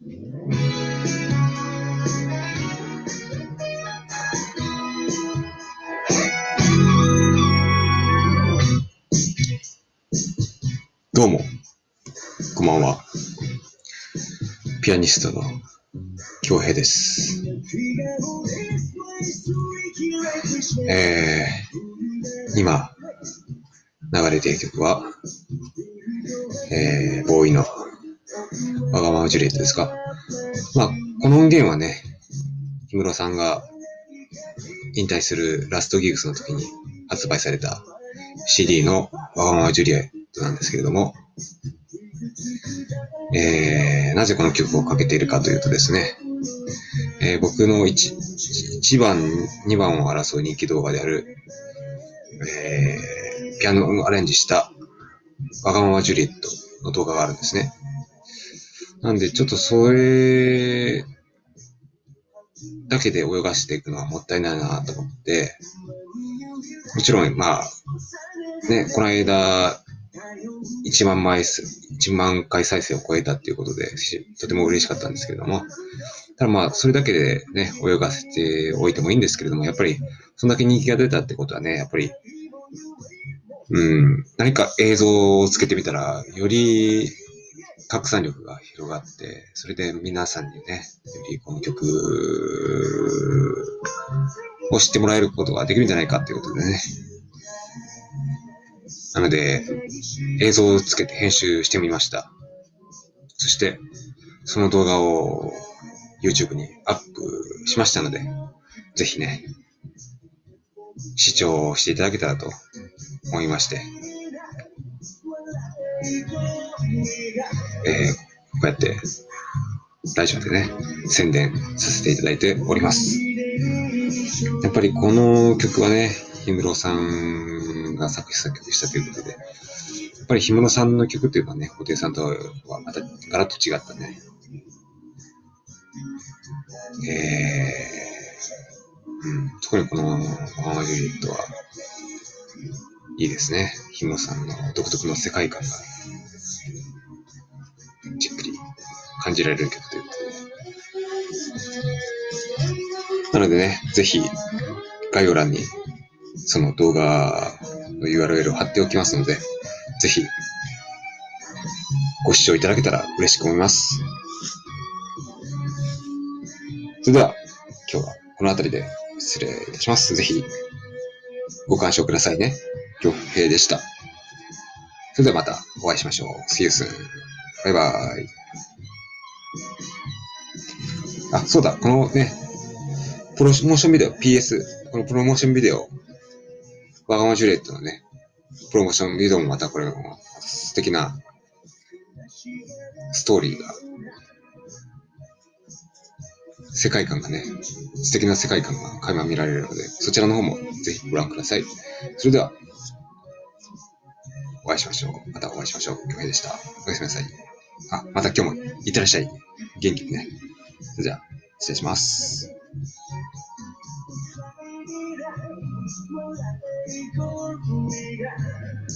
どうも、こんばんは。ピアニストの京平です。えー、今、流れている曲は、えー、ボーイのわがままジュリエットですか。まあ、この音源はね、氷室さんが引退するラストギグスの時に発売された CD のわがままジュリエットなんですけれども、えー、なぜこの曲をかけているかというとですね、えー僕の 1, 1番、2番を争う人気動画である、えーピアノをアレンジしたわがままジュリエットの動画があるんですね。なんで、ちょっとそれだけで泳がしていくのはもったいないなと思って、もちろん、まあ、ね、この間、1万枚す、1万回再生を超えたっていうことで、とても嬉しかったんですけれども、ただまあ、それだけでね、泳がせておいてもいいんですけれども、やっぱり、そんだけ人気が出たってことはね、やっぱり、うん、何か映像をつけてみたら、より拡散力が広がって、それで皆さんにね、よりこの曲を知ってもらえることができるんじゃないかっていうことでね。なので、映像をつけて編集してみました。そして、その動画を YouTube にアップしましたので、ぜひね、視聴していただけたらと思いまして、えーこうやって、ラジオでね、宣伝させていただいております。やっぱりこの曲はね、氷室さんが作詞作曲したということで、やっぱり氷室さんの曲っていうのはね、布袋さんとはまたガラッと違ったね。えー、うん、特にこのママジュリエットは、いいですね。氷室さんの独特の世界観が、じっくり感じられる曲ということで。なのでね、ぜひ、概要欄にその動画の URL を貼っておきますので、ぜひ、ご視聴いただけたら嬉しく思います。それでは、今日はこの辺りで失礼いたします。ぜひ、ご鑑賞くださいね。京平でした。それではまたお会いしましょう。See you soon. バイバイ。あ、そうだ、このね、プロモーションビデオ、PS、このプロモーションビデオ、わがまジュレットのね、プロモーションビデオもまたこれも素敵なストーリーが、世界観がね、素敵な世界観が垣間見られるので、そちらの方もぜひご覧ください。それでは、お会いしましょう。またお会いしましょう。恭平でした。おやすみなさい。あ、また今日も、いってらっしゃい。元気にね。じゃあ、失礼します。